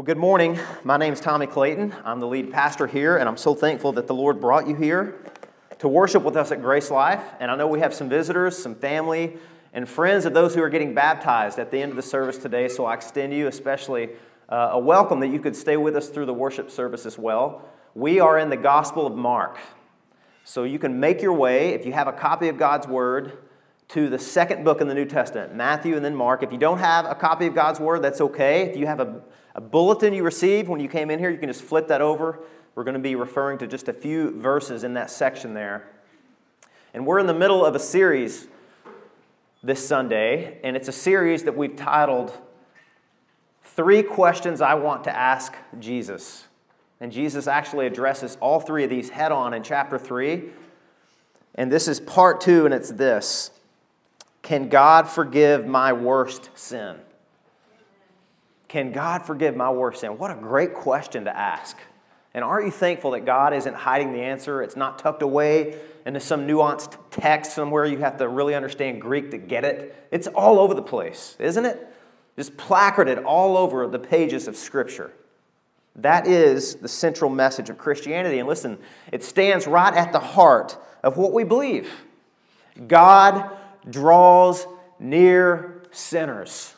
Well, good morning. My name is Tommy Clayton. I'm the lead pastor here, and I'm so thankful that the Lord brought you here to worship with us at Grace Life. And I know we have some visitors, some family, and friends of those who are getting baptized at the end of the service today. So I extend you especially uh, a welcome that you could stay with us through the worship service as well. We are in the Gospel of Mark. So you can make your way, if you have a copy of God's Word, to the second book in the New Testament, Matthew and then Mark. If you don't have a copy of God's Word, that's okay. If you have a, a bulletin you received when you came in here, you can just flip that over. We're going to be referring to just a few verses in that section there. And we're in the middle of a series this Sunday, and it's a series that we've titled Three Questions I Want to Ask Jesus. And Jesus actually addresses all three of these head on in chapter 3. And this is part two, and it's this Can God forgive my worst sin? Can God forgive my worst sin? What a great question to ask. And aren't you thankful that God isn't hiding the answer? It's not tucked away into some nuanced text somewhere you have to really understand Greek to get it. It's all over the place, isn't it? Just placarded all over the pages of Scripture. That is the central message of Christianity. And listen, it stands right at the heart of what we believe God draws near sinners.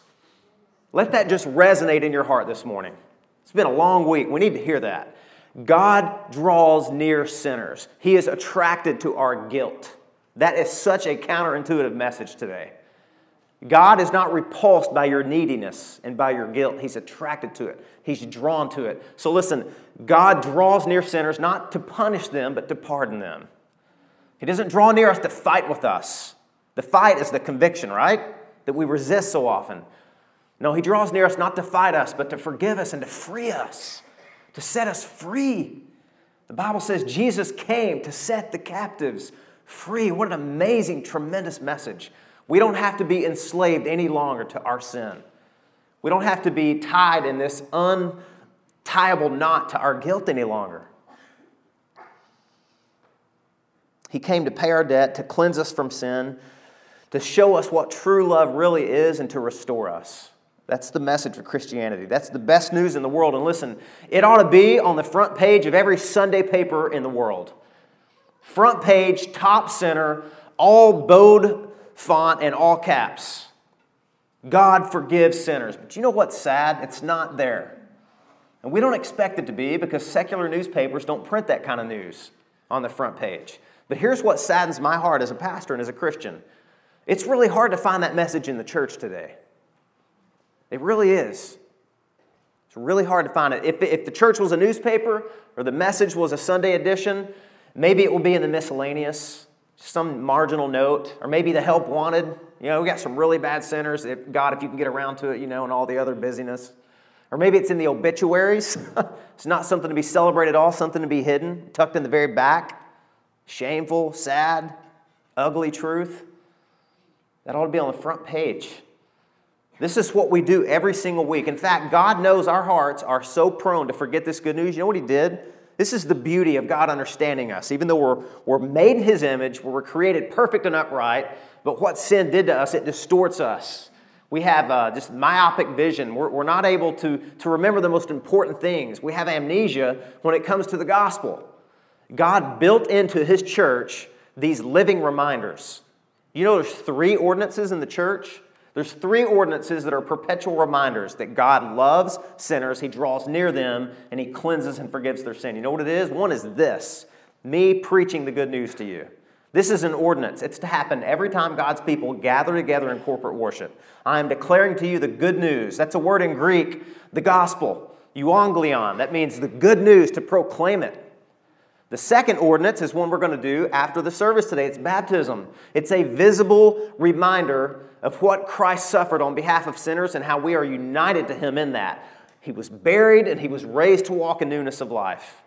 Let that just resonate in your heart this morning. It's been a long week. We need to hear that. God draws near sinners, He is attracted to our guilt. That is such a counterintuitive message today. God is not repulsed by your neediness and by your guilt. He's attracted to it, He's drawn to it. So listen, God draws near sinners not to punish them, but to pardon them. He doesn't draw near us to fight with us. The fight is the conviction, right? That we resist so often. No, He draws near us not to fight us, but to forgive us and to free us, to set us free. The Bible says Jesus came to set the captives free. What an amazing, tremendous message. We don't have to be enslaved any longer to our sin. We don't have to be tied in this untiable knot to our guilt any longer. He came to pay our debt, to cleanse us from sin, to show us what true love really is, and to restore us. That's the message of Christianity. That's the best news in the world. And listen, it ought to be on the front page of every Sunday paper in the world. Front page, top center, all bowed font and all caps. God forgives sinners. But you know what's sad? It's not there. And we don't expect it to be because secular newspapers don't print that kind of news on the front page. But here's what saddens my heart as a pastor and as a Christian it's really hard to find that message in the church today. It really is. It's really hard to find it. If, if the church was a newspaper or the message was a Sunday edition, maybe it will be in the miscellaneous some marginal note, or maybe the help wanted. You know, we got some really bad sinners. If, God, if you can get around to it, you know, and all the other busyness. Or maybe it's in the obituaries. it's not something to be celebrated all, something to be hidden, tucked in the very back. Shameful, sad, ugly truth. That ought to be on the front page. This is what we do every single week. In fact, God knows our hearts are so prone to forget this good news. You know what He did? This is the beauty of God understanding us. Even though we're, we're made in His image, we're created perfect and upright, but what sin did to us, it distorts us. We have uh, just myopic vision. We're, we're not able to, to remember the most important things. We have amnesia when it comes to the gospel. God built into His church these living reminders. You know, there's three ordinances in the church there's three ordinances that are perpetual reminders that God loves sinners, He draws near them, and He cleanses and forgives their sin. You know what it is? One is this me preaching the good news to you. This is an ordinance. It's to happen every time God's people gather together in corporate worship. I am declaring to you the good news. That's a word in Greek, the gospel, euangelion. That means the good news, to proclaim it. The second ordinance is one we're going to do after the service today. It's baptism. It's a visible reminder of what Christ suffered on behalf of sinners and how we are united to him in that. He was buried and he was raised to walk in newness of life.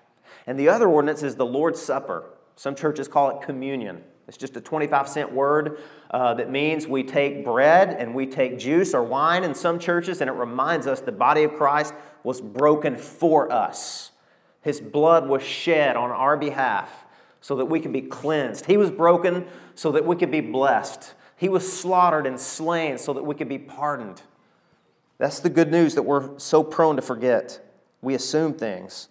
And the other ordinance is the Lord's Supper. Some churches call it communion. It's just a 25 cent word uh, that means we take bread and we take juice or wine in some churches, and it reminds us the body of Christ was broken for us. His blood was shed on our behalf so that we can be cleansed. He was broken so that we could be blessed. He was slaughtered and slain so that we could be pardoned. That's the good news that we're so prone to forget. We assume things.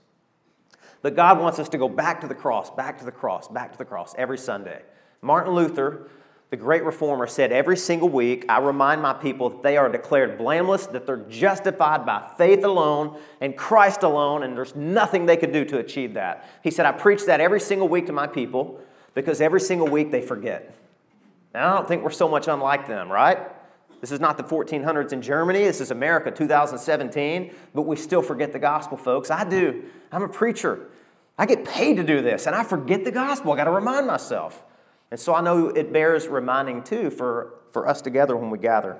But God wants us to go back to the cross, back to the cross, back to the cross every Sunday. Martin Luther, the great reformer, said every single week, I remind my people that they are declared blameless, that they're justified by faith alone and Christ alone, and there's nothing they could do to achieve that. He said, I preach that every single week to my people because every single week they forget. Now, I don't think we're so much unlike them, right? This is not the 1400s in Germany. This is America 2017, but we still forget the gospel, folks. I do. I'm a preacher. I get paid to do this, and I forget the gospel. I got to remind myself. And so I know it bears reminding too for, for us together when we gather.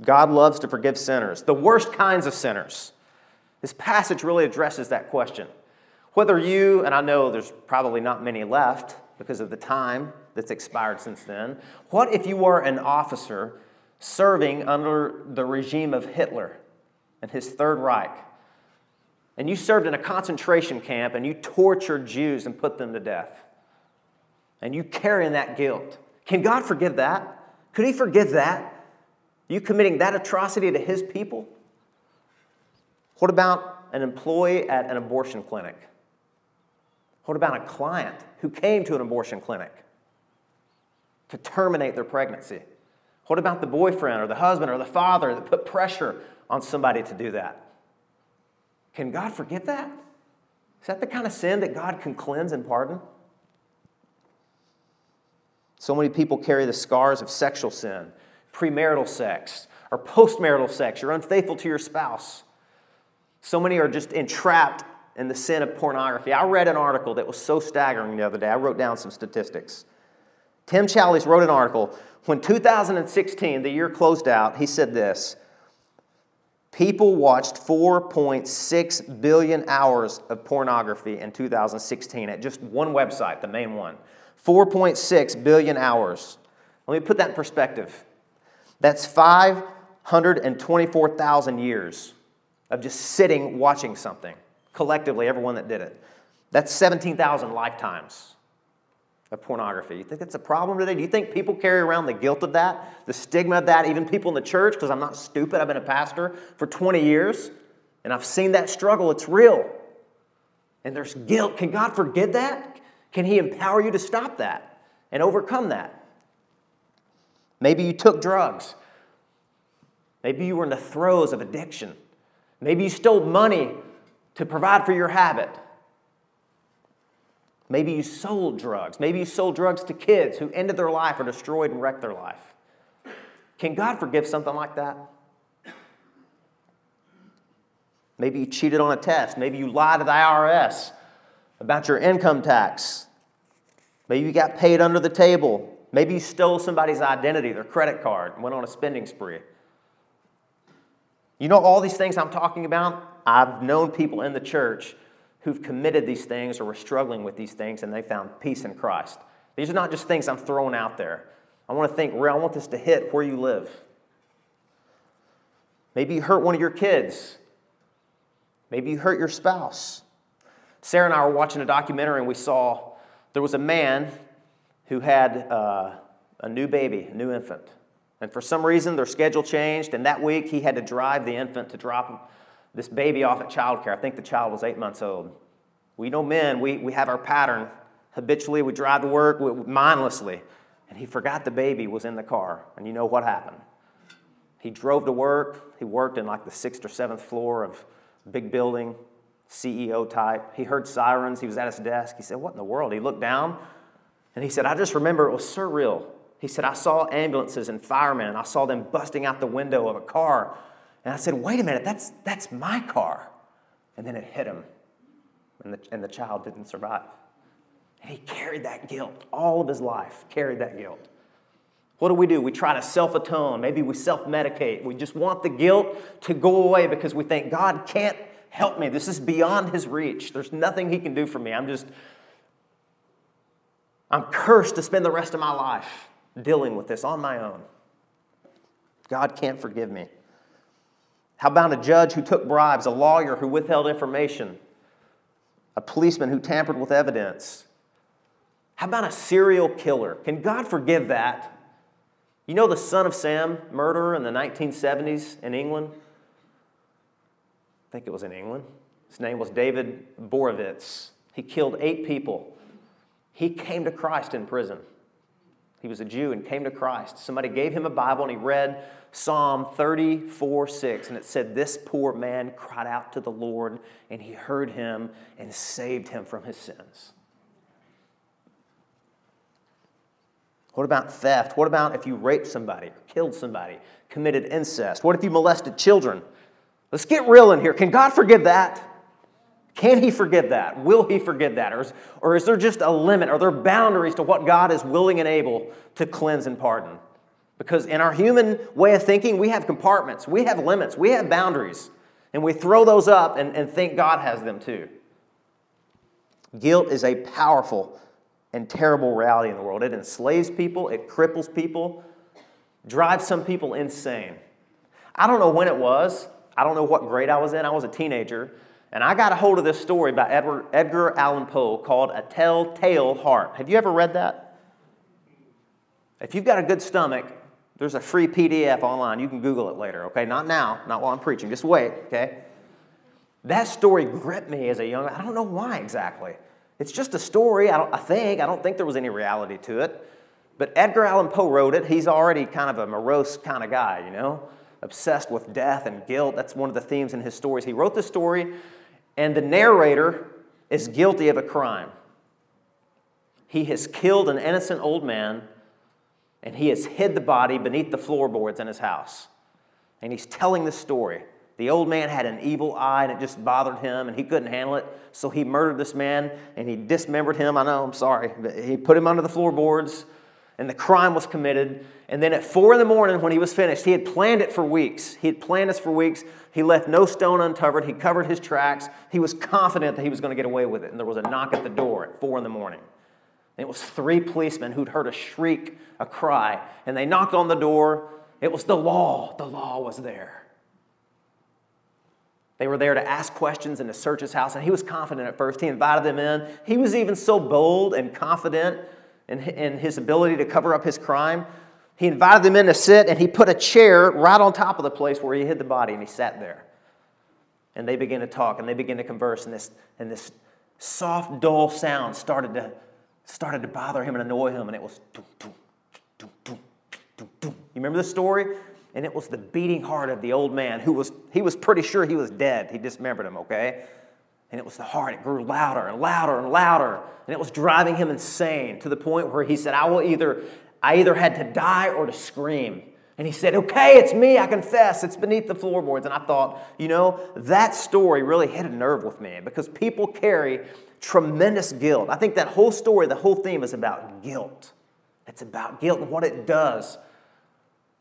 God loves to forgive sinners, the worst kinds of sinners. This passage really addresses that question. Whether you, and I know there's probably not many left because of the time that's expired since then, what if you were an officer serving under the regime of Hitler and his Third Reich? And you served in a concentration camp and you tortured Jews and put them to death and you carrying that guilt. Can God forgive that? Could He forgive that? You committing that atrocity to His people? What about an employee at an abortion clinic? What about a client who came to an abortion clinic to terminate their pregnancy? What about the boyfriend or the husband or the father that put pressure on somebody to do that? Can God forgive that? Is that the kind of sin that God can cleanse and pardon? So many people carry the scars of sexual sin, premarital sex, or postmarital sex. You're unfaithful to your spouse. So many are just entrapped in the sin of pornography. I read an article that was so staggering the other day. I wrote down some statistics. Tim Challies wrote an article. When 2016, the year closed out, he said this People watched 4.6 billion hours of pornography in 2016 at just one website, the main one. 4.6 billion hours. Let me put that in perspective. That's 524,000 years of just sitting watching something, collectively, everyone that did it. That's 17,000 lifetimes of pornography. You think that's a problem today? Do you think people carry around the guilt of that, the stigma of that, even people in the church? Because I'm not stupid. I've been a pastor for 20 years and I've seen that struggle. It's real. And there's guilt. Can God forgive that? Can He empower you to stop that and overcome that? Maybe you took drugs. Maybe you were in the throes of addiction. Maybe you stole money to provide for your habit. Maybe you sold drugs. Maybe you sold drugs to kids who ended their life or destroyed and wrecked their life. Can God forgive something like that? Maybe you cheated on a test. Maybe you lied to the IRS about your income tax. Maybe you got paid under the table. Maybe you stole somebody's identity, their credit card, and went on a spending spree. You know all these things I'm talking about? I've known people in the church who've committed these things or were struggling with these things and they found peace in Christ. These are not just things I'm throwing out there. I want to think real. I want this to hit where you live. Maybe you hurt one of your kids. Maybe you hurt your spouse. Sarah and I were watching a documentary and we saw there was a man who had uh, a new baby, a new infant. And for some reason, their schedule changed, and that week he had to drive the infant to drop this baby off at childcare. I think the child was eight months old. We know men, we, we have our pattern. Habitually, we drive to work mindlessly. And he forgot the baby was in the car. And you know what happened? He drove to work. He worked in like the sixth or seventh floor of big building. CEO type. He heard sirens. He was at his desk. He said, What in the world? He looked down and he said, I just remember it was surreal. He said, I saw ambulances and firemen. I saw them busting out the window of a car. And I said, Wait a minute, that's, that's my car. And then it hit him, and the, and the child didn't survive. And he carried that guilt all of his life, carried that guilt. What do we do? We try to self atone. Maybe we self medicate. We just want the guilt to go away because we think God can't help me. This is beyond his reach. There's nothing he can do for me. I'm just, I'm cursed to spend the rest of my life dealing with this on my own. God can't forgive me. How about a judge who took bribes, a lawyer who withheld information, a policeman who tampered with evidence? How about a serial killer? Can God forgive that? You know the Son of Sam murderer in the 1970s in England? I think it was in England. His name was David Borovitz. He killed eight people. He came to Christ in prison. He was a Jew and came to Christ. Somebody gave him a Bible and he read Psalm 34 6, and it said, This poor man cried out to the Lord, and he heard him and saved him from his sins. What about theft? What about if you raped somebody, or killed somebody, committed incest? What if you molested children? Let's get real in here. Can God forgive that? Can He forgive that? Will He forgive that? Or is, or is there just a limit? Are there boundaries to what God is willing and able to cleanse and pardon? Because in our human way of thinking, we have compartments, we have limits, we have boundaries, and we throw those up and, and think God has them too. Guilt is a powerful and terrible reality in the world. It enslaves people, it cripples people, drives some people insane. I don't know when it was, I don't know what grade I was in. I was a teenager, and I got a hold of this story by Edward, Edgar Allan Poe called A Telltale Heart. Have you ever read that? If you've got a good stomach, there's a free PDF online. You can Google it later, okay? Not now, not while I'm preaching. Just wait, okay? That story gripped me as a young I don't know why exactly. It's just a story, I, I think. I don't think there was any reality to it. But Edgar Allan Poe wrote it. He's already kind of a morose kind of guy, you know? Obsessed with death and guilt. That's one of the themes in his stories. He wrote the story, and the narrator is guilty of a crime. He has killed an innocent old man, and he has hid the body beneath the floorboards in his house. And he's telling the story. The old man had an evil eye and it just bothered him and he couldn't handle it. So he murdered this man and he dismembered him. I know, I'm sorry. But he put him under the floorboards and the crime was committed. And then at four in the morning, when he was finished, he had planned it for weeks. He had planned this for weeks. He left no stone uncovered. He covered his tracks. He was confident that he was going to get away with it. And there was a knock at the door at four in the morning. And it was three policemen who'd heard a shriek, a cry, and they knocked on the door. It was the law. The law was there. They were there to ask questions and to search his house, and he was confident at first. He invited them in. He was even so bold and confident in, his ability to cover up his crime. He invited them in to sit, and he put a chair right on top of the place where he hid the body, and he sat there. And they began to talk, and they began to converse, and this, and this soft, dull sound started to, started to bother him and annoy him, and it was doo, doo, doo, doo, doo, doo. You remember the story? And it was the beating heart of the old man who was, he was pretty sure he was dead. He dismembered him, okay? And it was the heart. It grew louder and louder and louder. And it was driving him insane to the point where he said, I will either, I either had to die or to scream. And he said, Okay, it's me, I confess, it's beneath the floorboards. And I thought, you know, that story really hit a nerve with me because people carry tremendous guilt. I think that whole story, the whole theme is about guilt. It's about guilt and what it does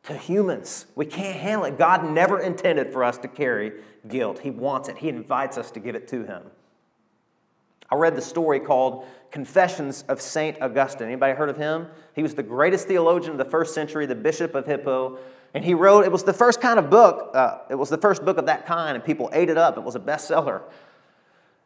to humans. We can't handle it. God never intended for us to carry guilt. He wants it. He invites us to give it to him. I read the story called Confessions of Saint Augustine. Anybody heard of him? He was the greatest theologian of the first century, the Bishop of Hippo, and he wrote. It was the first kind of book. Uh, it was the first book of that kind, and people ate it up. It was a bestseller.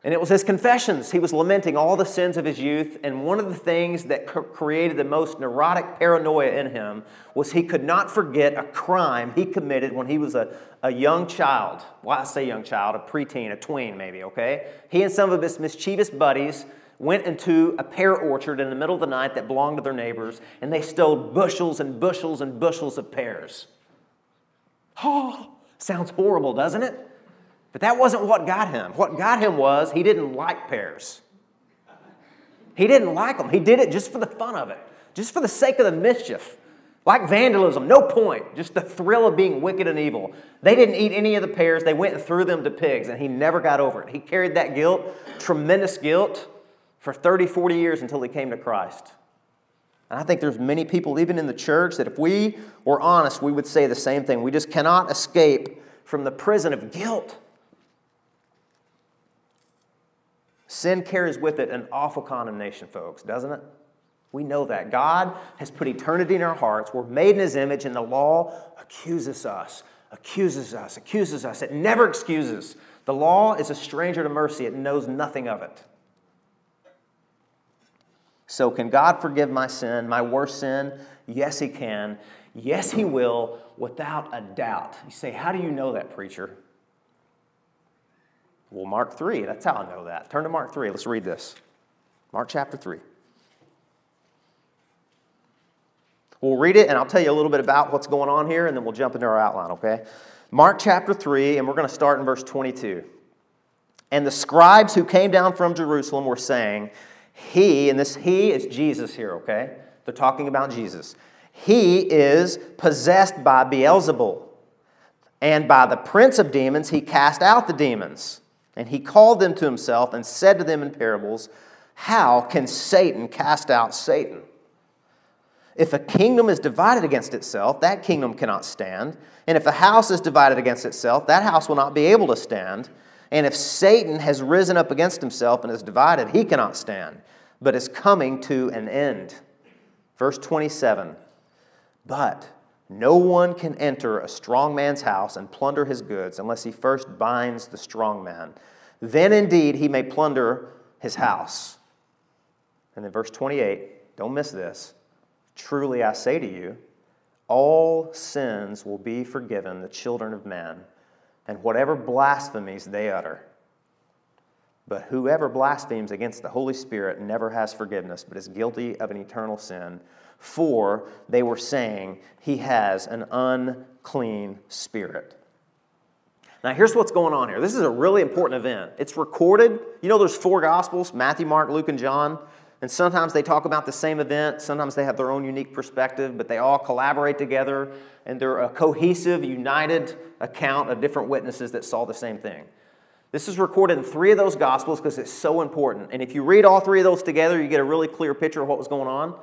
And it was his confessions. He was lamenting all the sins of his youth. And one of the things that created the most neurotic paranoia in him was he could not forget a crime he committed when he was a, a young child. Well, I say young child, a preteen, a tween maybe, okay? He and some of his mischievous buddies went into a pear orchard in the middle of the night that belonged to their neighbors, and they stole bushels and bushels and bushels of pears. Oh, sounds horrible, doesn't it? But that wasn't what got him. What got him was he didn't like pears. He didn't like them. He did it just for the fun of it, just for the sake of the mischief. Like vandalism, no point, just the thrill of being wicked and evil. They didn't eat any of the pears, they went and threw them to pigs, and he never got over it. He carried that guilt, tremendous guilt, for 30, 40 years until he came to Christ. And I think there's many people, even in the church, that if we were honest, we would say the same thing. We just cannot escape from the prison of guilt. Sin carries with it an awful condemnation, folks, doesn't it? We know that. God has put eternity in our hearts. We're made in His image, and the law accuses us, accuses us, accuses us. It never excuses. The law is a stranger to mercy, it knows nothing of it. So, can God forgive my sin, my worst sin? Yes, He can. Yes, He will, without a doubt. You say, How do you know that, preacher? Well, Mark 3, that's how I know that. Turn to Mark 3. Let's read this. Mark chapter 3. We'll read it and I'll tell you a little bit about what's going on here and then we'll jump into our outline, okay? Mark chapter 3, and we're going to start in verse 22. And the scribes who came down from Jerusalem were saying, He, and this He is Jesus here, okay? They're talking about Jesus. He is possessed by Beelzebul, and by the prince of demons he cast out the demons. And he called them to himself and said to them in parables, How can Satan cast out Satan? If a kingdom is divided against itself, that kingdom cannot stand. And if a house is divided against itself, that house will not be able to stand. And if Satan has risen up against himself and is divided, he cannot stand, but is coming to an end. Verse 27 But no one can enter a strong man's house and plunder his goods unless he first binds the strong man. Then indeed he may plunder his house. And then verse 28, don't miss this. Truly I say to you, all sins will be forgiven the children of men, and whatever blasphemies they utter. But whoever blasphemes against the Holy Spirit never has forgiveness, but is guilty of an eternal sin. For they were saying, He has an unclean spirit. Now, here's what's going on here. This is a really important event. It's recorded. You know, there's four Gospels Matthew, Mark, Luke, and John. And sometimes they talk about the same event, sometimes they have their own unique perspective, but they all collaborate together and they're a cohesive, united account of different witnesses that saw the same thing. This is recorded in three of those Gospels because it's so important. And if you read all three of those together, you get a really clear picture of what was going on.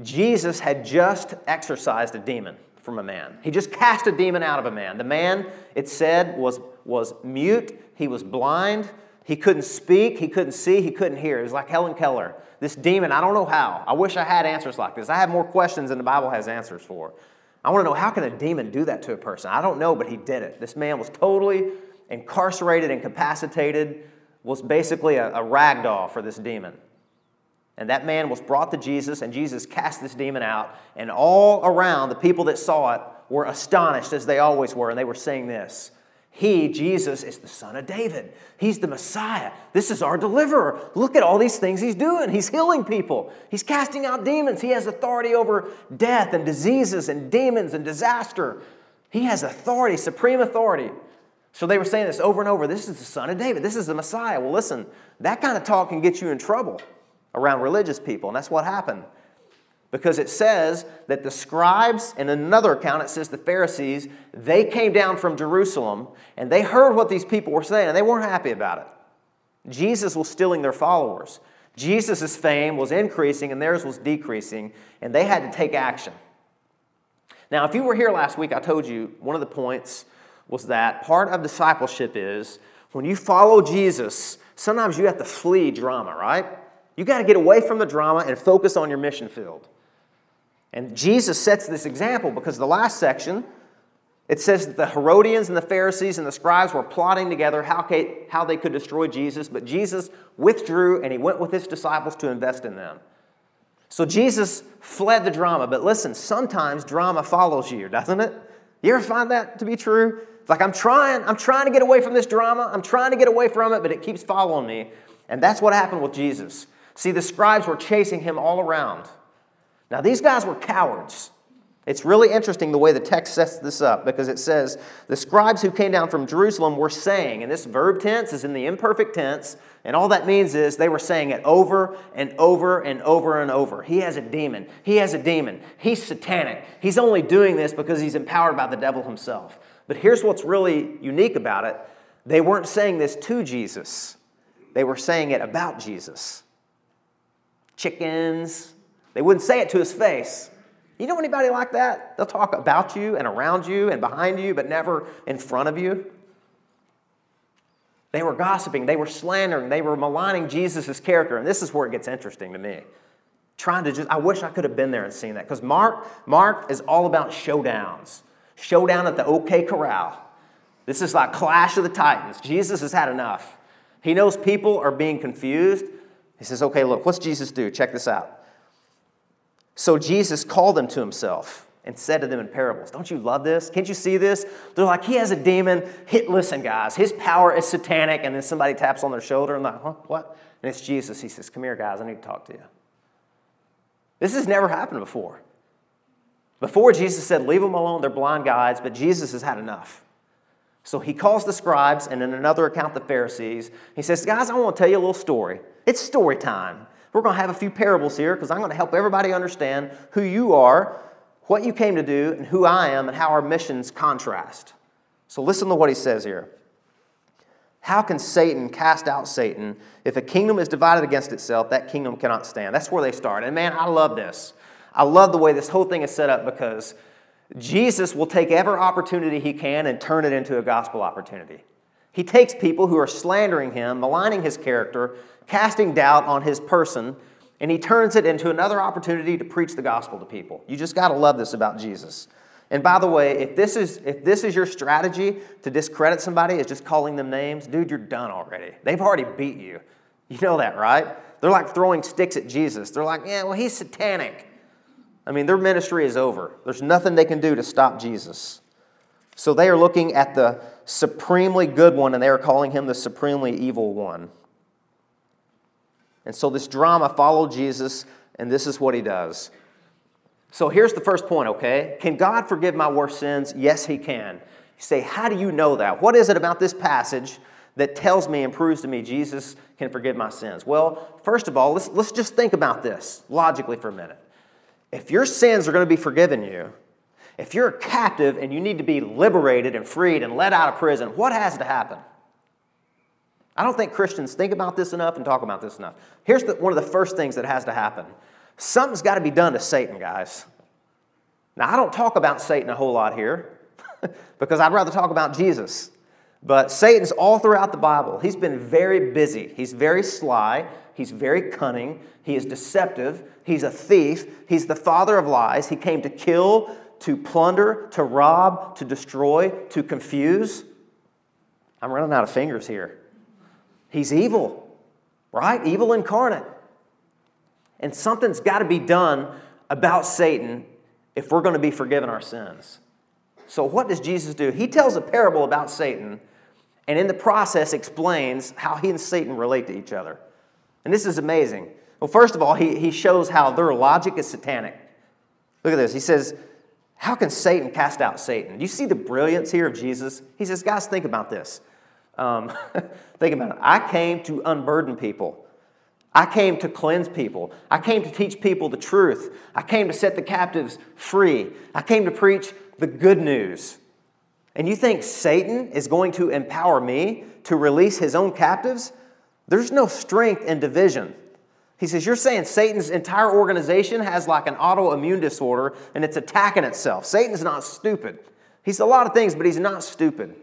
Jesus had just exorcised a demon from a man. He just cast a demon out of a man. The man, it said, was, was mute, he was blind, he couldn't speak, he couldn't see, he couldn't hear. It was like Helen Keller. This demon, I don't know how. I wish I had answers like this. I have more questions than the Bible has answers for. I want to know how can a demon do that to a person? I don't know, but he did it. This man was totally incarcerated, and incapacitated, was basically a, a rag doll for this demon. And that man was brought to Jesus, and Jesus cast this demon out. And all around, the people that saw it were astonished, as they always were, and they were saying this he, Jesus, is the son of David. He's the Messiah. This is our deliverer. Look at all these things he's doing. He's healing people, he's casting out demons. He has authority over death and diseases and demons and disaster. He has authority, supreme authority. So they were saying this over and over this is the son of David, this is the Messiah. Well, listen, that kind of talk can get you in trouble around religious people, and that's what happened because it says that the scribes, in another account, it says the Pharisees, they came down from Jerusalem and they heard what these people were saying and they weren't happy about it. Jesus was stealing their followers. Jesus' fame was increasing and theirs was decreasing, and they had to take action. Now, if you were here last week, I told you one of the points was that part of discipleship is when you follow Jesus, sometimes you have to flee drama, right? You got to get away from the drama and focus on your mission field. And Jesus sets this example because the last section, it says that the Herodians and the Pharisees and the scribes were plotting together how, how they could destroy Jesus, but Jesus withdrew and he went with his disciples to invest in them. So Jesus fled the drama, but listen, sometimes drama follows you, doesn't it? You ever find that to be true? It's like I'm trying, I'm trying to get away from this drama, I'm trying to get away from it, but it keeps following me. And that's what happened with Jesus. See, the scribes were chasing him all around. Now, these guys were cowards. It's really interesting the way the text sets this up because it says, The scribes who came down from Jerusalem were saying, and this verb tense is in the imperfect tense, and all that means is they were saying it over and over and over and over. He has a demon. He has a demon. He's satanic. He's only doing this because he's empowered by the devil himself. But here's what's really unique about it they weren't saying this to Jesus, they were saying it about Jesus. Chickens, they wouldn't say it to his face. You know anybody like that? They'll talk about you and around you and behind you, but never in front of you. They were gossiping, they were slandering, they were maligning Jesus' character. And this is where it gets interesting to me. Trying to just, I wish I could have been there and seen that. Because Mark, Mark is all about showdowns. Showdown at the OK Corral. This is like Clash of the Titans. Jesus has had enough. He knows people are being confused. He says, okay, look, what's Jesus do? Check this out. So Jesus called them to himself. and said to them in parables. Don't you love this? Can't you see this? They're like, he has a demon. Hit, listen, guys, his power is satanic. And then somebody taps on their shoulder and like, huh, what? And it's Jesus. He says, come here, guys, I need to talk to you. This has never happened before. Before, Jesus said, leave them alone, they're blind guides, but Jesus has had enough. So he calls the scribes and in another account the Pharisees. He says, Guys, I want to tell you a little story. It's story time. We're going to have a few parables here because I'm going to help everybody understand who you are what you came to do and who I am and how our missions contrast. So listen to what he says here. How can Satan cast out Satan? If a kingdom is divided against itself, that kingdom cannot stand. That's where they start. And man, I love this. I love the way this whole thing is set up because Jesus will take every opportunity he can and turn it into a gospel opportunity. He takes people who are slandering him, maligning his character, casting doubt on his person, and he turns it into another opportunity to preach the gospel to people. You just got to love this about Jesus. And by the way, if this is if this is your strategy to discredit somebody is just calling them names, dude, you're done already. They've already beat you. You know that, right? They're like throwing sticks at Jesus. They're like, "Yeah, well, he's satanic." I mean, their ministry is over. There's nothing they can do to stop Jesus. So they are looking at the supremely good one and they are calling him the supremely evil one. And so this drama followed Jesus, and this is what he does. So here's the first point, okay? Can God forgive my worst sins? Yes, he can. You say, how do you know that? What is it about this passage that tells me and proves to me Jesus can forgive my sins? Well, first of all, let's, let's just think about this logically for a minute. If your sins are going to be forgiven you, if you're a captive and you need to be liberated and freed and let out of prison, what has to happen? I don't think Christians think about this enough and talk about this enough. Here's the, one of the first things that has to happen something's got to be done to Satan, guys. Now, I don't talk about Satan a whole lot here because I'd rather talk about Jesus. But Satan's all throughout the Bible. He's been very busy, he's very sly, he's very cunning, he is deceptive, he's a thief, he's the father of lies. He came to kill, to plunder, to rob, to destroy, to confuse. I'm running out of fingers here. He's evil, right? Evil incarnate. And something's got to be done about Satan if we're going to be forgiven our sins. So, what does Jesus do? He tells a parable about Satan and in the process explains how he and Satan relate to each other. And this is amazing. Well, first of all, he, he shows how their logic is satanic. Look at this. He says, How can Satan cast out Satan? Do you see the brilliance here of Jesus? He says, Guys, think about this. Um, think about it. I came to unburden people. I came to cleanse people. I came to teach people the truth. I came to set the captives free. I came to preach the good news. And you think Satan is going to empower me to release his own captives? There's no strength in division. He says, You're saying Satan's entire organization has like an autoimmune disorder and it's attacking itself. Satan's not stupid. He's a lot of things, but he's not stupid.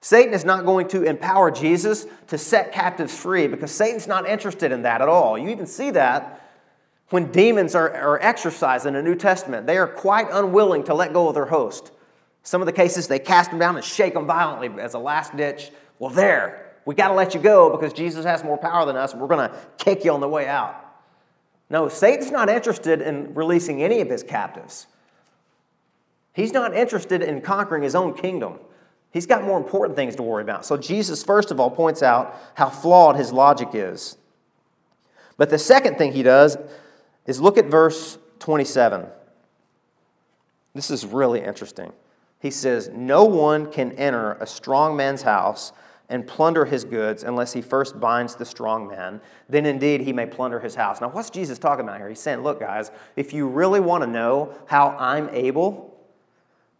Satan is not going to empower Jesus to set captives free because Satan's not interested in that at all. You even see that when demons are, are exorcised in the New Testament. They are quite unwilling to let go of their host. Some of the cases, they cast them down and shake them violently as a last ditch. Well, there, we got to let you go because Jesus has more power than us and we're going to kick you on the way out. No, Satan's not interested in releasing any of his captives. He's not interested in conquering his own kingdom. He's got more important things to worry about. So Jesus, first of all, points out how flawed his logic is. But the second thing he does is look at verse 27. This is really interesting. He says, No one can enter a strong man's house and plunder his goods unless he first binds the strong man. Then indeed he may plunder his house. Now, what's Jesus talking about here? He's saying, Look, guys, if you really want to know how I'm able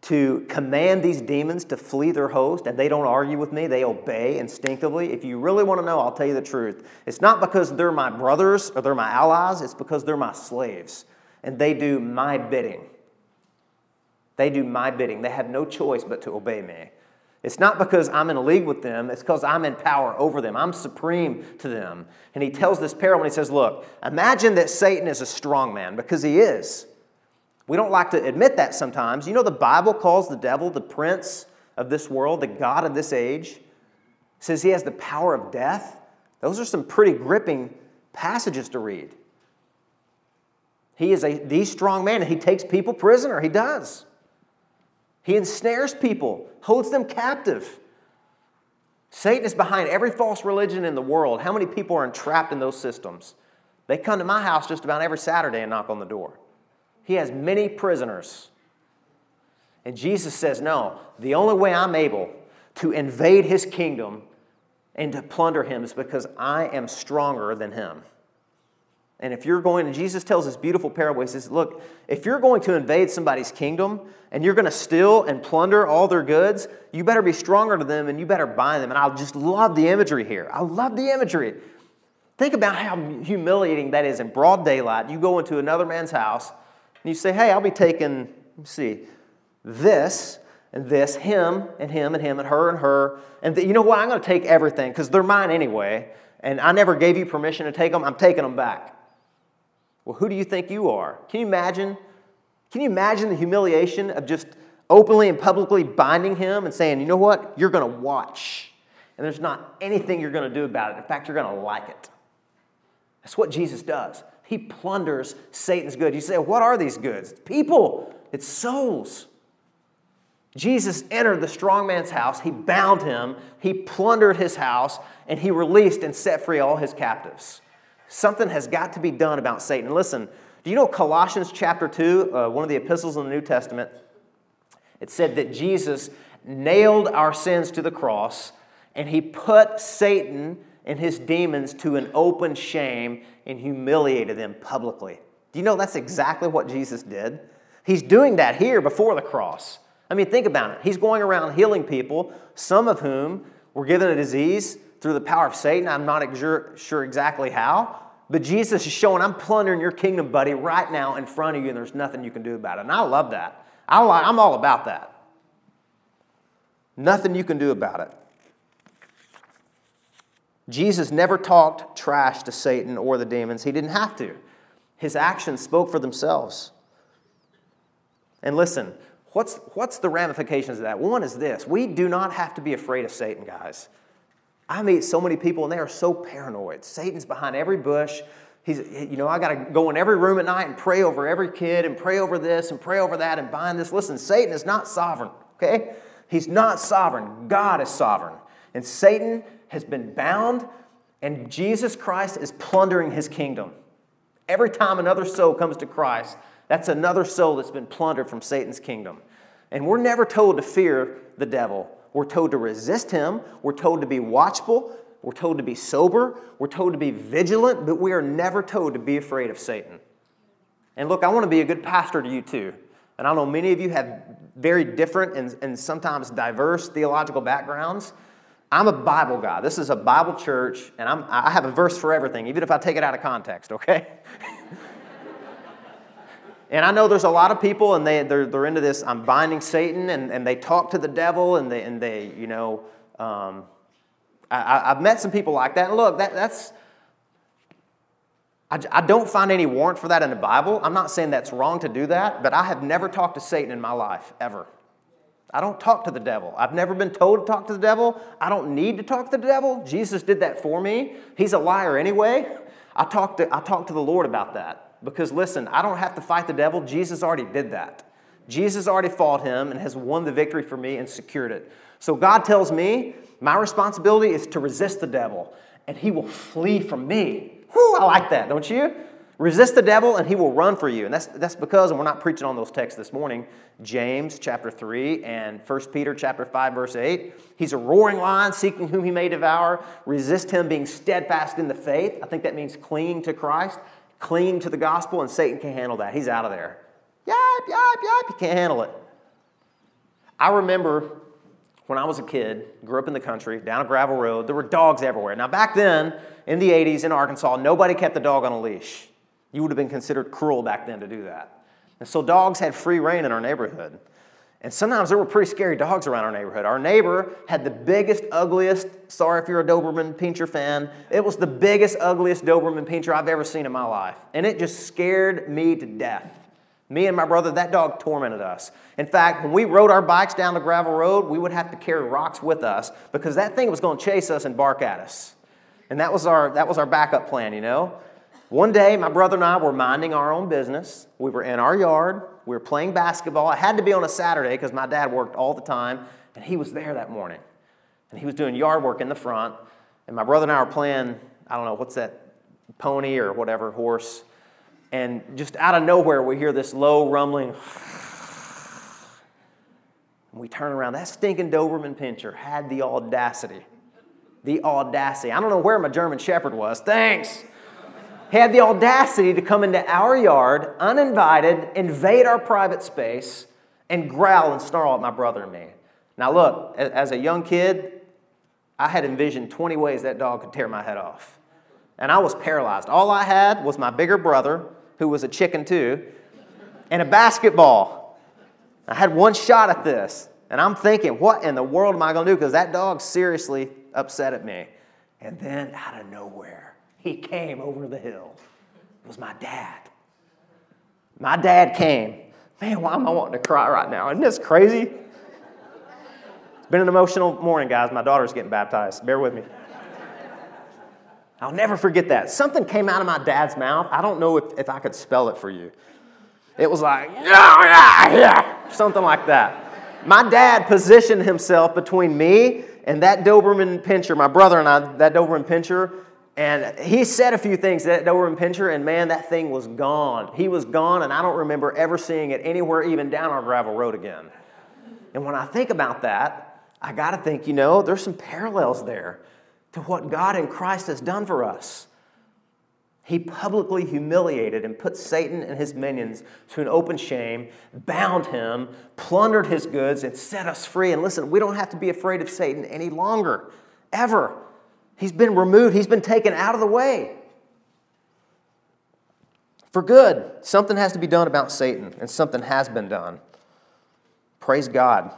to command these demons to flee their host, and they don't argue with me, they obey instinctively. If you really want to know, I'll tell you the truth. It's not because they're my brothers or they're my allies, it's because they're my slaves, and they do my bidding. They do my bidding. They have no choice but to obey me. It's not because I'm in a league with them, it's because I'm in power over them. I'm supreme to them. And he tells this parable and he says, Look, imagine that Satan is a strong man, because he is. We don't like to admit that sometimes. You know, the Bible calls the devil the prince of this world, the God of this age. It says he has the power of death. Those are some pretty gripping passages to read. He is a the strong man, and he takes people prisoner. He does. He ensnares people, holds them captive. Satan is behind every false religion in the world. How many people are entrapped in those systems? They come to my house just about every Saturday and knock on the door. He has many prisoners. And Jesus says, No, the only way I'm able to invade his kingdom and to plunder him is because I am stronger than him. And if you're going, and Jesus tells this beautiful parable, he says, Look, if you're going to invade somebody's kingdom and you're going to steal and plunder all their goods, you better be stronger to them and you better bind them. And I just love the imagery here. I love the imagery. Think about how humiliating that is in broad daylight. You go into another man's house and you say, Hey, I'll be taking, let see, this and this, him and him and him and her and her. And you know what? I'm going to take everything because they're mine anyway. And I never gave you permission to take them. I'm taking them back. Well, who do you think you are? Can you imagine? Can you imagine the humiliation of just openly and publicly binding him and saying, you know what? You're going to watch. And there's not anything you're going to do about it. In fact, you're going to like it. That's what Jesus does. He plunders Satan's good. You say, what are these goods? It's people, it's souls. Jesus entered the strong man's house, he bound him, he plundered his house, and he released and set free all his captives. Something has got to be done about Satan. Listen, do you know Colossians chapter 2, uh, one of the epistles in the New Testament? It said that Jesus nailed our sins to the cross and he put Satan and his demons to an open shame and humiliated them publicly. Do you know that's exactly what Jesus did? He's doing that here before the cross. I mean, think about it. He's going around healing people, some of whom were given a disease through the power of Satan. I'm not sure, exactly how. But Jesus is showing, I'm plundering your kingdom, buddy, right now in front of you, and there's nothing you can do about it. And I love that. I I'm all about that. Nothing you can do about it. Jesus never talked trash to Satan or the demons. He didn't have to. His actions spoke for themselves. And listen, what's, what's the ramifications of that? One is this we do not have to be afraid of Satan, guys. I meet so many people and they are so paranoid. Satan's behind every bush. He's, you know, I got to go in every room at night and pray over every kid and pray over this and pray over that and bind this. Listen, Satan is not sovereign, okay? He's not sovereign. God is sovereign. And Satan has been bound, and Jesus Christ is plundering his kingdom. Every time another soul comes to Christ, that's another soul that's been plundered from Satan's kingdom. And we're never told to fear the devil. We're told to resist him. We're told to be watchful. We're told to be sober. We're told to be vigilant, but we are never told to be afraid of Satan. And look, I want to be a good pastor to you too. And I know many of you have very different and, and sometimes diverse theological backgrounds. I'm a Bible guy. This is a Bible church, and I'm, I have a verse for everything, even if I take it out of context, okay? and I know there's a lot of people, and they, they're, they're into this I'm binding Satan, and, and they talk to the devil, and they, and they you know, um, I, have met some people like that. And look, that, that's, I, I don't find any warrant for that in the Bible. I'm not saying that's wrong to do that, but I have never talked to Satan in my life, ever. I don't talk to the devil. I've never been told to talk to the devil. I don't need to talk to the devil. Jesus did that for me. He's a liar anyway. I talked to, I talked to the Lord about that because listen, I don't have to fight the devil. Jesus already did that. Jesus already fought him and has won the victory for me and secured it. So God tells me my responsibility is to resist the devil and he will flee from me. Whew, I like that, don't you? Resist the devil and he will run for you. And that's, that's because, and we're not preaching on those texts this morning, James chapter 3 and 1 Peter chapter 5, verse 8. He's a roaring lion seeking whom he may devour. Resist him being steadfast in the faith. I think that means clinging to Christ, clinging to the gospel, and Satan can't handle that. He's out of there. Yap, yap, yap. He can't handle it. I remember when I was a kid, grew up in the country, down a gravel road, there were dogs everywhere. Now, back then, in the 80s in Arkansas, nobody kept a dog on a leash. You would have been considered cruel back then to do that. And so dogs had free rein in our neighborhood. And sometimes there were pretty scary dogs around our neighborhood. Our neighbor had the biggest, ugliest, sorry if you're a Doberman Pinscher fan, it was the biggest, ugliest Doberman Pinscher I've ever seen in my life. And it just scared me to death. Me and my brother, that dog tormented us. In fact, when we rode our bikes down the gravel road, we would have to carry rocks with us because that thing was going to chase us and bark at us. And that was our, that was our backup plan, you know? One day, my brother and I were minding our own business. We were in our yard. We were playing basketball. I had to be on a Saturday because my dad worked all the time, and he was there that morning. And he was doing yard work in the front. And my brother and I were playing, I don't know, what's that, pony or whatever, horse. And just out of nowhere, we hear this low rumbling. And we turn around. That stinking Doberman Pinscher had the audacity. The audacity. I don't know where my German Shepherd was. Thanks had the audacity to come into our yard uninvited, invade our private space, and growl and snarl at my brother and me. Now, look, as a young kid, I had envisioned 20 ways that dog could tear my head off. And I was paralyzed. All I had was my bigger brother, who was a chicken too, and a basketball. I had one shot at this. And I'm thinking, what in the world am I going to do? Because that dog seriously upset at me. And then out of nowhere, he came over the hill. It was my dad. My dad came. Man, why am I wanting to cry right now? Isn't this crazy? It's been an emotional morning, guys. My daughter's getting baptized. Bear with me. I'll never forget that. Something came out of my dad's mouth. I don't know if, if I could spell it for you. It was like, yeah, yeah, yeah, something like that. My dad positioned himself between me and that Doberman Pinscher, my brother and I, that Doberman Pinscher, and he said a few things that Doberman Pinscher, and man, that thing was gone. He was gone, and I don't remember ever seeing it anywhere, even down our gravel road again. And when I think about that, I got to think, you know, there's some parallels there to what God in Christ has done for us. He publicly humiliated and put Satan and his minions to an open shame, bound him, plundered his goods, and set us free. And listen, we don't have to be afraid of Satan any longer, ever. He's been removed, he's been taken out of the way. For good, something has to be done about Satan, and something has been done. Praise God.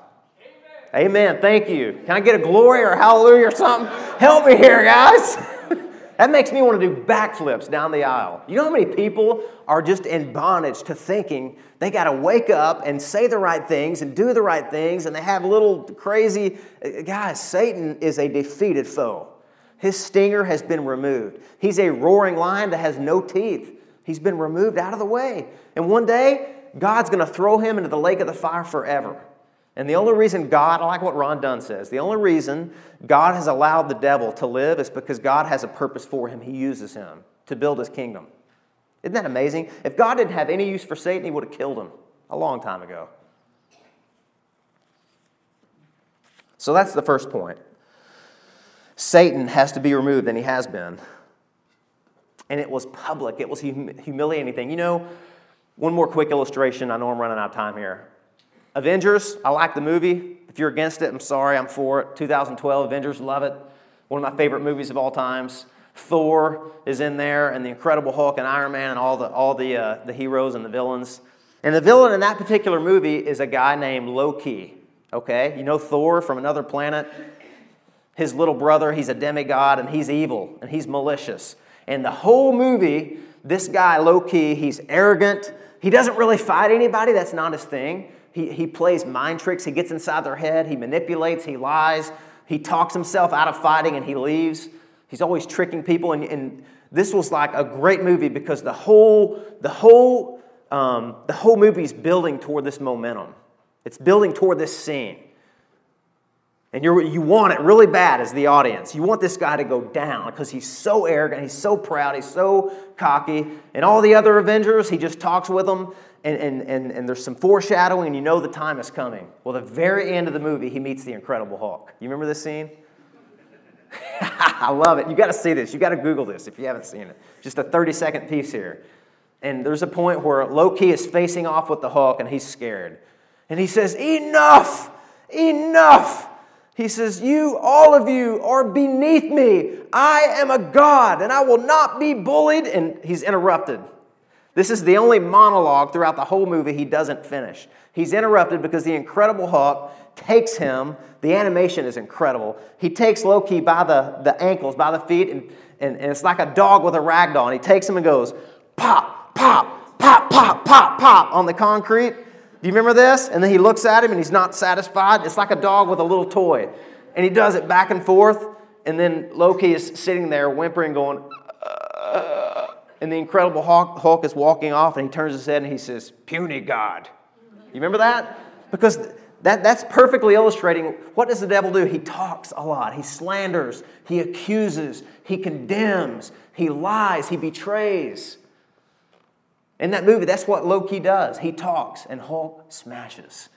Amen. Amen. Thank you. Can I get a glory or hallelujah or something? Help me here, guys. that makes me want to do backflips down the aisle. You know how many people are just in bondage to thinking they got to wake up and say the right things and do the right things, and they have little crazy. Uh, guys, Satan is a defeated foe. His stinger has been removed. He's a roaring lion that has no teeth. He's been removed out of the way. And one day, God's going to throw him into the lake of the fire forever. And the only reason God, I like what Ron Dunn says, the only reason God has allowed the devil to live is because God has a purpose for him. He uses him to build his kingdom. Isn't that amazing? If God didn't have any use for Satan, he would have killed him a long time ago. So that's the first point. Satan has to be removed, and he has been. And it was public, it was hum- humiliating thing. You know, one more quick illustration. I know I'm running out of time here. Avengers, I like the movie. If you're against it, I'm sorry, I'm for it. 2012, Avengers, love it. One of my favorite movies of all times. Thor is in there, and the Incredible Hulk and Iron Man, and all the, all the, uh, the heroes and the villains. And the villain in that particular movie is a guy named Loki. Okay? You know Thor from another planet? His little brother, he's a demigod, and he's evil, and he's malicious. And the whole movie, this guy, Loki, he's arrogant. He doesn't really fight anybody, that's not his thing. He, he plays mind tricks, he gets inside their head, he manipulates, he lies, he talks himself out of fighting, and he leaves. He's always tricking people, and, and this was like a great movie because the whole, the whole, um, the whole movie is building toward this momentum. It's building toward this scene. And you you want it really bad as the audience. You want this guy to go down because he's so arrogant, he's so proud, he's so cocky. And all the other Avengers, he just talks with them, and, and, and, and there's some foreshadowing, and you know the time is coming. Well, the very end of the movie, he meets the Incredible Hulk. You remember this scene? I love it. You got to see this. You got to Google this if you haven't seen it. Just a 30 second piece here. And there's a point where Loki is facing off with the Hulk, and he's scared. And he says, Enough! Enough! He says, You, all of you, are beneath me. I am a God and I will not be bullied. And he's interrupted. This is the only monologue throughout the whole movie he doesn't finish. He's interrupted because the Incredible Hulk takes him. The animation is incredible. He takes Loki by the, the ankles, by the feet, and, and, and it's like a dog with a rag doll. And he takes him and goes, pop, pop, pop, pop, pop, pop on the concrete. Do you remember this? And then he looks at him and he's not satisfied. It's like a dog with a little toy. And he does it back and forth. And then Loki is sitting there whimpering, going, uh, and the Incredible Hulk, Hulk is walking off, and he turns his head and he says, Puny God. You remember that? Because that, that's perfectly illustrating what does the devil do? He talks a lot. He slanders, he accuses, he condemns, he lies, he betrays. In that movie, that's what Loki does. He talks, and Hulk smashes.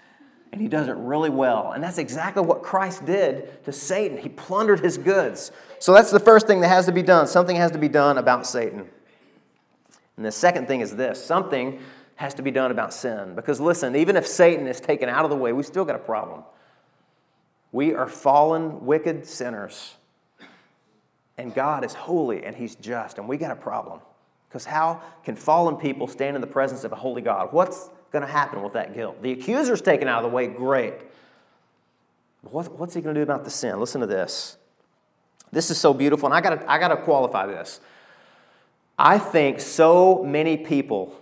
And he does it really well. And that's exactly what Christ did to Satan. He plundered his goods. So that's the first thing that has to be done. Something has to be done about Satan. And the second thing is this something has to be done about sin. Because listen, even if Satan is taken out of the way, we still got a problem. We are fallen, wicked sinners. And God is holy and He's just, and we got a problem. Because how can fallen people stand in the presence of a holy God? What's going to happen with that guilt? The accuser's taken out of the way, great. what's he going to do about the sin? Listen to this. This is so beautiful, and I got I got to qualify this. I think so many people,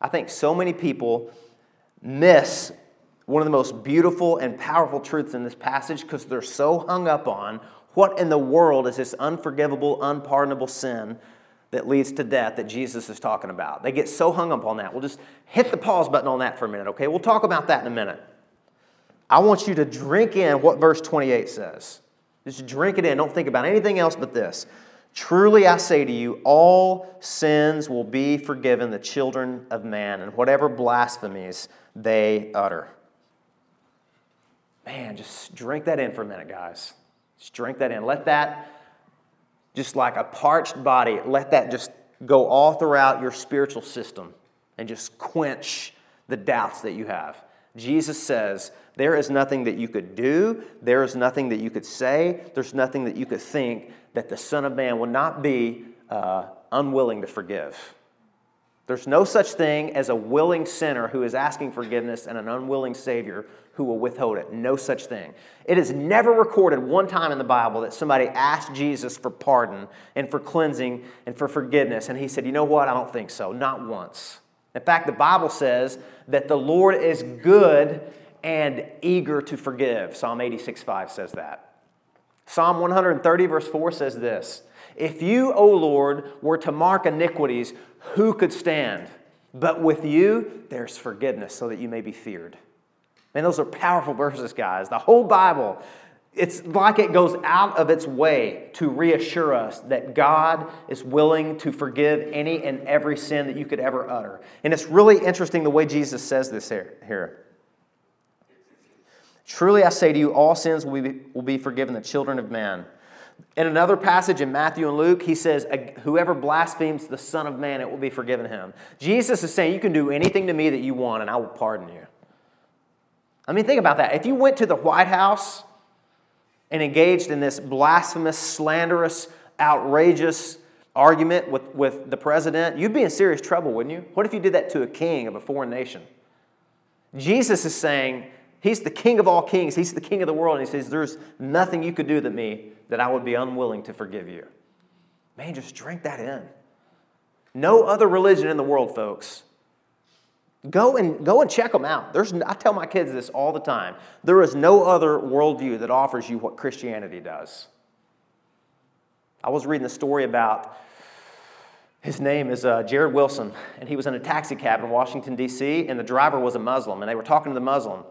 I think so many people miss one of the most beautiful and powerful truths in this passage because they're so hung up on what in the world is this unforgivable, unpardonable sin that leads to death that Jesus is talking about. They get so hung up on that. We'll just hit the pause button on that for a minute, okay? We'll talk about that in a minute. I want you to drink in what verse 28 says. Just drink it in. Don't think about anything else but this. Truly I say to you, all sins will be forgiven the children of man, and whatever blasphemies they utter. Man, just drink that in for a minute, guys. Just drink that in. Let that just like a parched body, let that just go all throughout your spiritual system and just quench the doubts that you have. Jesus says, There is nothing that you could do, there is nothing that you could say, there's nothing that you could think that the Son of Man will not be uh, unwilling to forgive. There's no such thing as a willing sinner who is asking forgiveness and an unwilling Savior who will withhold it. No such thing. It is never recorded one time in the Bible that somebody asked Jesus for pardon and for cleansing and for forgiveness, and he said, You know what? I don't think so. Not once. In fact, the Bible says that the Lord is good and eager to forgive. Psalm 86 5 says that. Psalm 130, verse 4 says this If you, O Lord, were to mark iniquities, who could stand? But with you, there's forgiveness so that you may be feared. Man, those are powerful verses, guys. The whole Bible, it's like it goes out of its way to reassure us that God is willing to forgive any and every sin that you could ever utter. And it's really interesting the way Jesus says this here. Truly I say to you, all sins will be, will be forgiven the children of man. In another passage in Matthew and Luke, he says, Whoever blasphemes the Son of Man, it will be forgiven him. Jesus is saying, You can do anything to me that you want, and I will pardon you. I mean, think about that. If you went to the White House and engaged in this blasphemous, slanderous, outrageous argument with, with the president, you'd be in serious trouble, wouldn't you? What if you did that to a king of a foreign nation? Jesus is saying, He's the king of all kings, He's the king of the world, and He says, There's nothing you could do to me that I would be unwilling to forgive you. Man, just drink that in. No other religion in the world, folks. Go and, go and check them out. There's, I tell my kids this all the time. There is no other worldview that offers you what Christianity does. I was reading a story about his name is uh, Jared Wilson, and he was in a taxi cab in Washington, D.C., and the driver was a Muslim, and they were talking to the Muslim.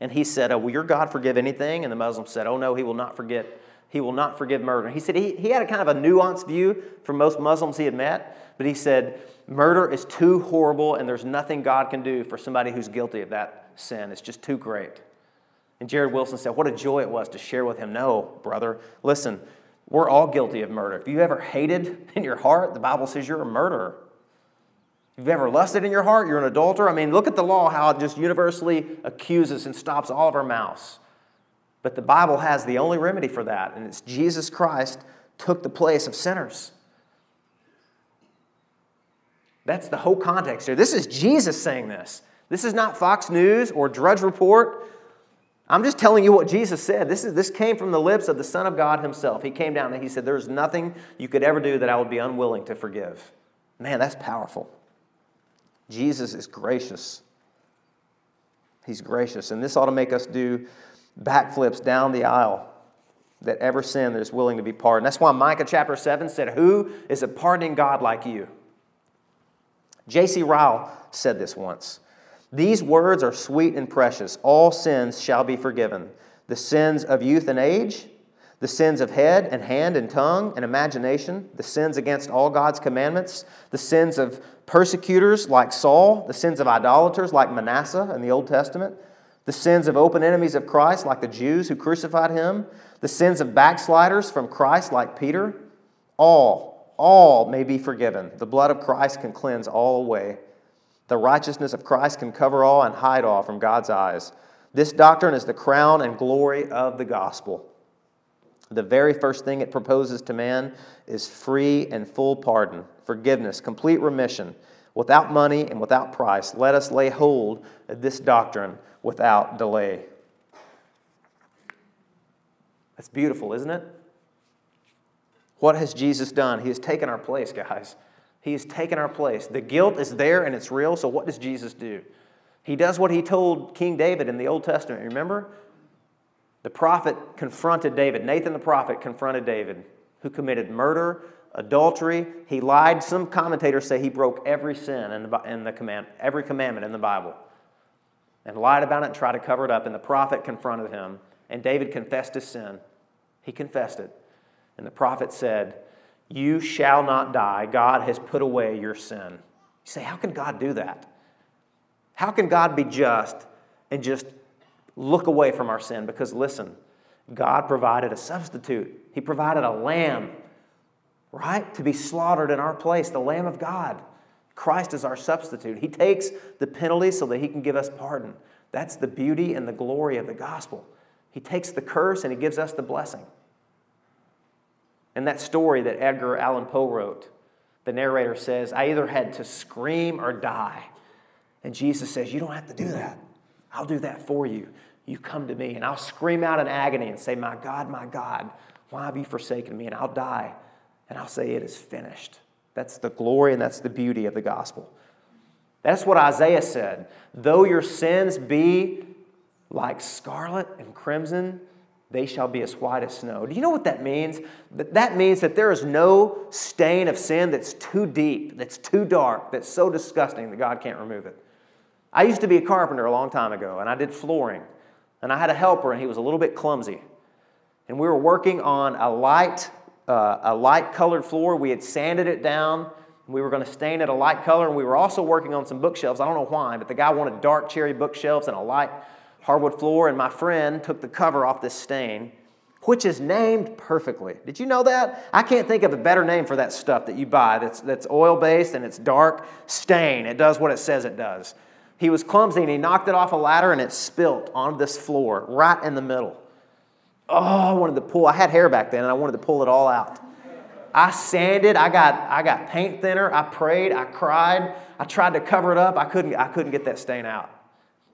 And he said, oh, Will your God forgive anything? And the Muslim said, Oh, no, he will not forget. He will not forgive murder. He said he, he had a kind of a nuanced view from most Muslims he had met, but he said, Murder is too horrible, and there's nothing God can do for somebody who's guilty of that sin. It's just too great. And Jared Wilson said, What a joy it was to share with him. No, brother, listen, we're all guilty of murder. If you ever hated in your heart, the Bible says you're a murderer. If you've ever lusted in your heart, you're an adulterer. I mean, look at the law, how it just universally accuses and stops all of our mouths. But the Bible has the only remedy for that, and it's Jesus Christ took the place of sinners. That's the whole context here. This is Jesus saying this. This is not Fox News or Drudge Report. I'm just telling you what Jesus said. This, is, this came from the lips of the Son of God himself. He came down and he said, There's nothing you could ever do that I would be unwilling to forgive. Man, that's powerful. Jesus is gracious. He's gracious. And this ought to make us do backflips down the aisle that ever sinned that is willing to be pardoned. That's why Micah chapter 7 said, Who is a pardoning God like you? J.C. Ryle said this once. These words are sweet and precious. All sins shall be forgiven. The sins of youth and age, the sins of head and hand and tongue and imagination, the sins against all God's commandments, the sins of persecutors like Saul, the sins of idolaters like Manasseh in the Old Testament, the sins of open enemies of Christ like the Jews who crucified him, the sins of backsliders from Christ like Peter, all, all may be forgiven. The blood of Christ can cleanse all away. The righteousness of Christ can cover all and hide all from God's eyes. This doctrine is the crown and glory of the gospel. The very first thing it proposes to man is free and full pardon, forgiveness, complete remission, without money and without price. Let us lay hold of this doctrine without delay. That's beautiful, isn't it? What has Jesus done? He has taken our place, guys. He has taken our place. The guilt is there and it's real, so what does Jesus do? He does what he told King David in the Old Testament. Remember? The prophet confronted David. Nathan the prophet confronted David, who committed murder, adultery. He lied. Some commentators say he broke every sin in the, the command, every commandment in the Bible, and lied about it and tried to cover it up. And the prophet confronted him, and David confessed his sin. He confessed it, and the prophet said, "You shall not die. God has put away your sin." You say, how can God do that? How can God be just and just look away from our sin because listen, God provided a substitute. He provided a lamb, right? To be slaughtered in our place, the Lamb of God. Christ is our substitute. He takes the penalty so that He can give us pardon. That's the beauty and the glory of the gospel. He takes the curse and He gives us the blessing. And that story that Edgar Allan Poe wrote, the narrator says, I either had to scream or die. And Jesus says, You don't have to do that. I'll do that for you. You come to me, and I'll scream out in agony and say, My God, my God, why have you forsaken me? And I'll die, and I'll say, It is finished. That's the glory and that's the beauty of the gospel. That's what Isaiah said. Though your sins be like scarlet and crimson, they shall be as white as snow. Do you know what that means? That means that there is no stain of sin that's too deep, that's too dark, that's so disgusting that God can't remove it. I used to be a carpenter a long time ago, and I did flooring. And I had a helper, and he was a little bit clumsy. And we were working on a light, uh, a light colored floor. We had sanded it down. We were going to stain it a light color, and we were also working on some bookshelves. I don't know why, but the guy wanted dark cherry bookshelves and a light hardwood floor, and my friend took the cover off this stain, which is named perfectly. Did you know that? I can't think of a better name for that stuff that you buy that's, that's oil based and it's dark. Stain. It does what it says it does. He was clumsy and he knocked it off a ladder and it spilt on this floor right in the middle. Oh, I wanted to pull. I had hair back then and I wanted to pull it all out. I sanded, I got, I got paint thinner, I prayed, I cried, I tried to cover it up. I couldn't, I couldn't get that stain out.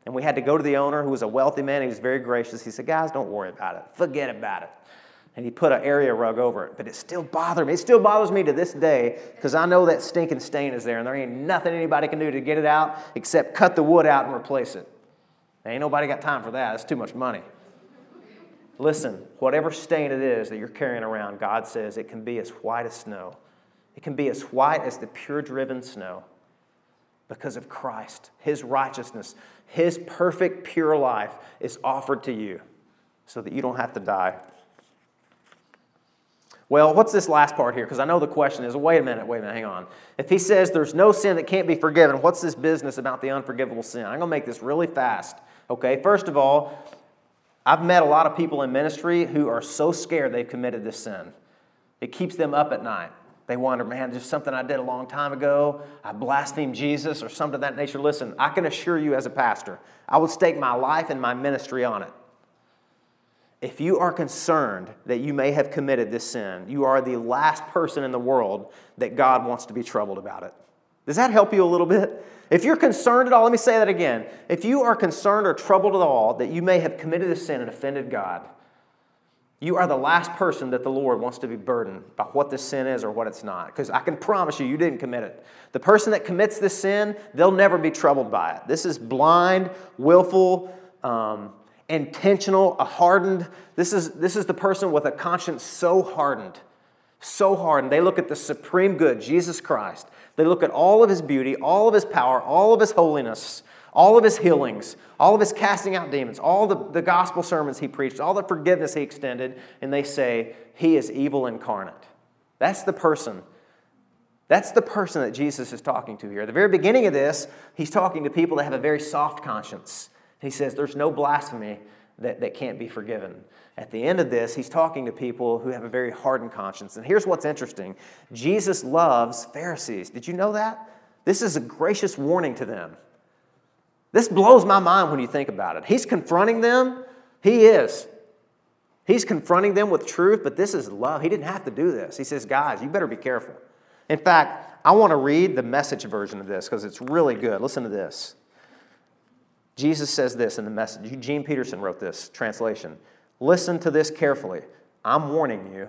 And we had to go to the owner, who was a wealthy man. He was very gracious. He said, Guys, don't worry about it. Forget about it and he put an area rug over it. But it still bothered me. It still bothers me to this day because I know that stinking stain is there and there ain't nothing anybody can do to get it out except cut the wood out and replace it. Ain't nobody got time for that. It's too much money. Listen, whatever stain it is that you're carrying around, God says it can be as white as snow. It can be as white as the pure driven snow because of Christ. His righteousness, His perfect, pure life is offered to you so that you don't have to die. Well, what's this last part here? Because I know the question is wait a minute, wait a minute, hang on. If he says there's no sin that can't be forgiven, what's this business about the unforgivable sin? I'm going to make this really fast. Okay, first of all, I've met a lot of people in ministry who are so scared they've committed this sin. It keeps them up at night. They wonder, man, there's something I did a long time ago. I blasphemed Jesus or something of that nature. Listen, I can assure you as a pastor, I would stake my life and my ministry on it if you are concerned that you may have committed this sin, you are the last person in the world that God wants to be troubled about it. Does that help you a little bit? If you're concerned at all, let me say that again. If you are concerned or troubled at all that you may have committed a sin and offended God, you are the last person that the Lord wants to be burdened by what this sin is or what it's not. Because I can promise you, you didn't commit it. The person that commits this sin, they'll never be troubled by it. This is blind, willful, um, intentional, a hardened. This is, this is the person with a conscience so hardened, so hardened. They look at the supreme good, Jesus Christ. They look at all of his beauty, all of his power, all of his holiness, all of his healings, all of his casting out demons, all the, the gospel sermons he preached, all the forgiveness he extended, and they say, He is evil incarnate. That's the person. That's the person that Jesus is talking to here. At the very beginning of this, he's talking to people that have a very soft conscience. He says, There's no blasphemy that, that can't be forgiven. At the end of this, he's talking to people who have a very hardened conscience. And here's what's interesting Jesus loves Pharisees. Did you know that? This is a gracious warning to them. This blows my mind when you think about it. He's confronting them. He is. He's confronting them with truth, but this is love. He didn't have to do this. He says, guys, you better be careful. In fact, I want to read the message version of this because it's really good. Listen to this. Jesus says this in the message. Eugene Peterson wrote this translation. Listen to this carefully. I'm warning you.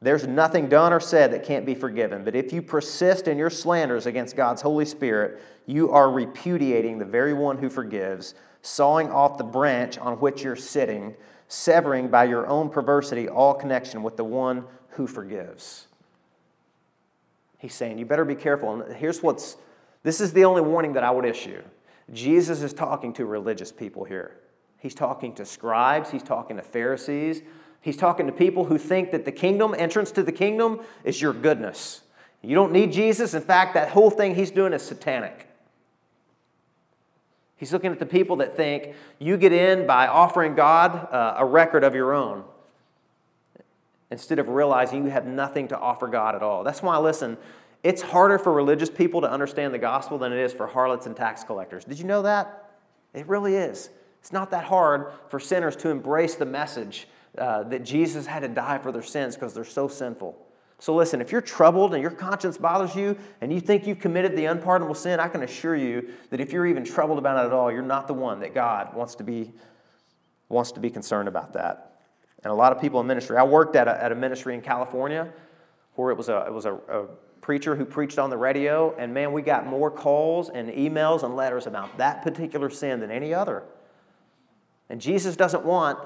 There's nothing done or said that can't be forgiven. But if you persist in your slanders against God's Holy Spirit, you are repudiating the very one who forgives, sawing off the branch on which you're sitting, severing by your own perversity all connection with the one who forgives. He's saying, You better be careful. And here's what's this is the only warning that I would issue. Jesus is talking to religious people here. He's talking to scribes, he's talking to Pharisees, He's talking to people who think that the kingdom, entrance to the kingdom, is your goodness. You don't need Jesus. In fact, that whole thing he's doing is satanic. He's looking at the people that think you get in by offering God uh, a record of your own instead of realizing you have nothing to offer God at all. That's why, listen, it's harder for religious people to understand the gospel than it is for harlots and tax collectors. Did you know that? It really is. It's not that hard for sinners to embrace the message uh, that Jesus had to die for their sins because they're so sinful. So, listen, if you're troubled and your conscience bothers you and you think you've committed the unpardonable sin, I can assure you that if you're even troubled about it at all, you're not the one that God wants to be, wants to be concerned about that. And a lot of people in ministry, I worked at a, at a ministry in California where it was, a, it was a, a preacher who preached on the radio, and man, we got more calls and emails and letters about that particular sin than any other. And Jesus doesn't want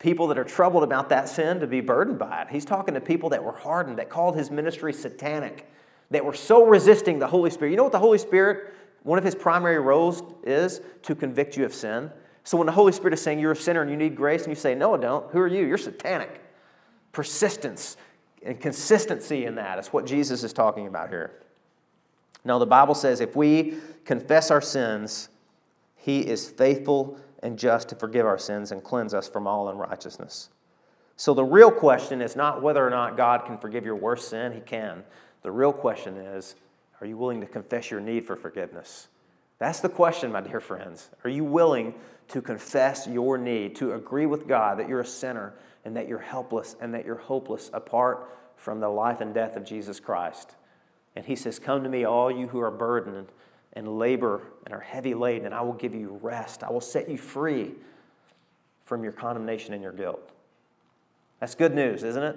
people that are troubled about that sin to be burdened by it. He's talking to people that were hardened, that called his ministry satanic, that were so resisting the Holy Spirit. You know what the Holy Spirit, one of his primary roles is? To convict you of sin. So when the Holy Spirit is saying you're a sinner and you need grace, and you say, No, I don't, who are you? You're satanic. Persistence and consistency in that is what Jesus is talking about here. Now, the Bible says if we confess our sins, he is faithful and just to forgive our sins and cleanse us from all unrighteousness. So the real question is not whether or not God can forgive your worst sin, He can. The real question is are you willing to confess your need for forgiveness? That's the question, my dear friends. Are you willing to confess your need, to agree with God that you're a sinner and that you're helpless and that you're hopeless apart from the life and death of Jesus Christ? And He says, Come to me, all you who are burdened and labor and are heavy laden, and I will give you rest. I will set you free from your condemnation and your guilt. That's good news, isn't it?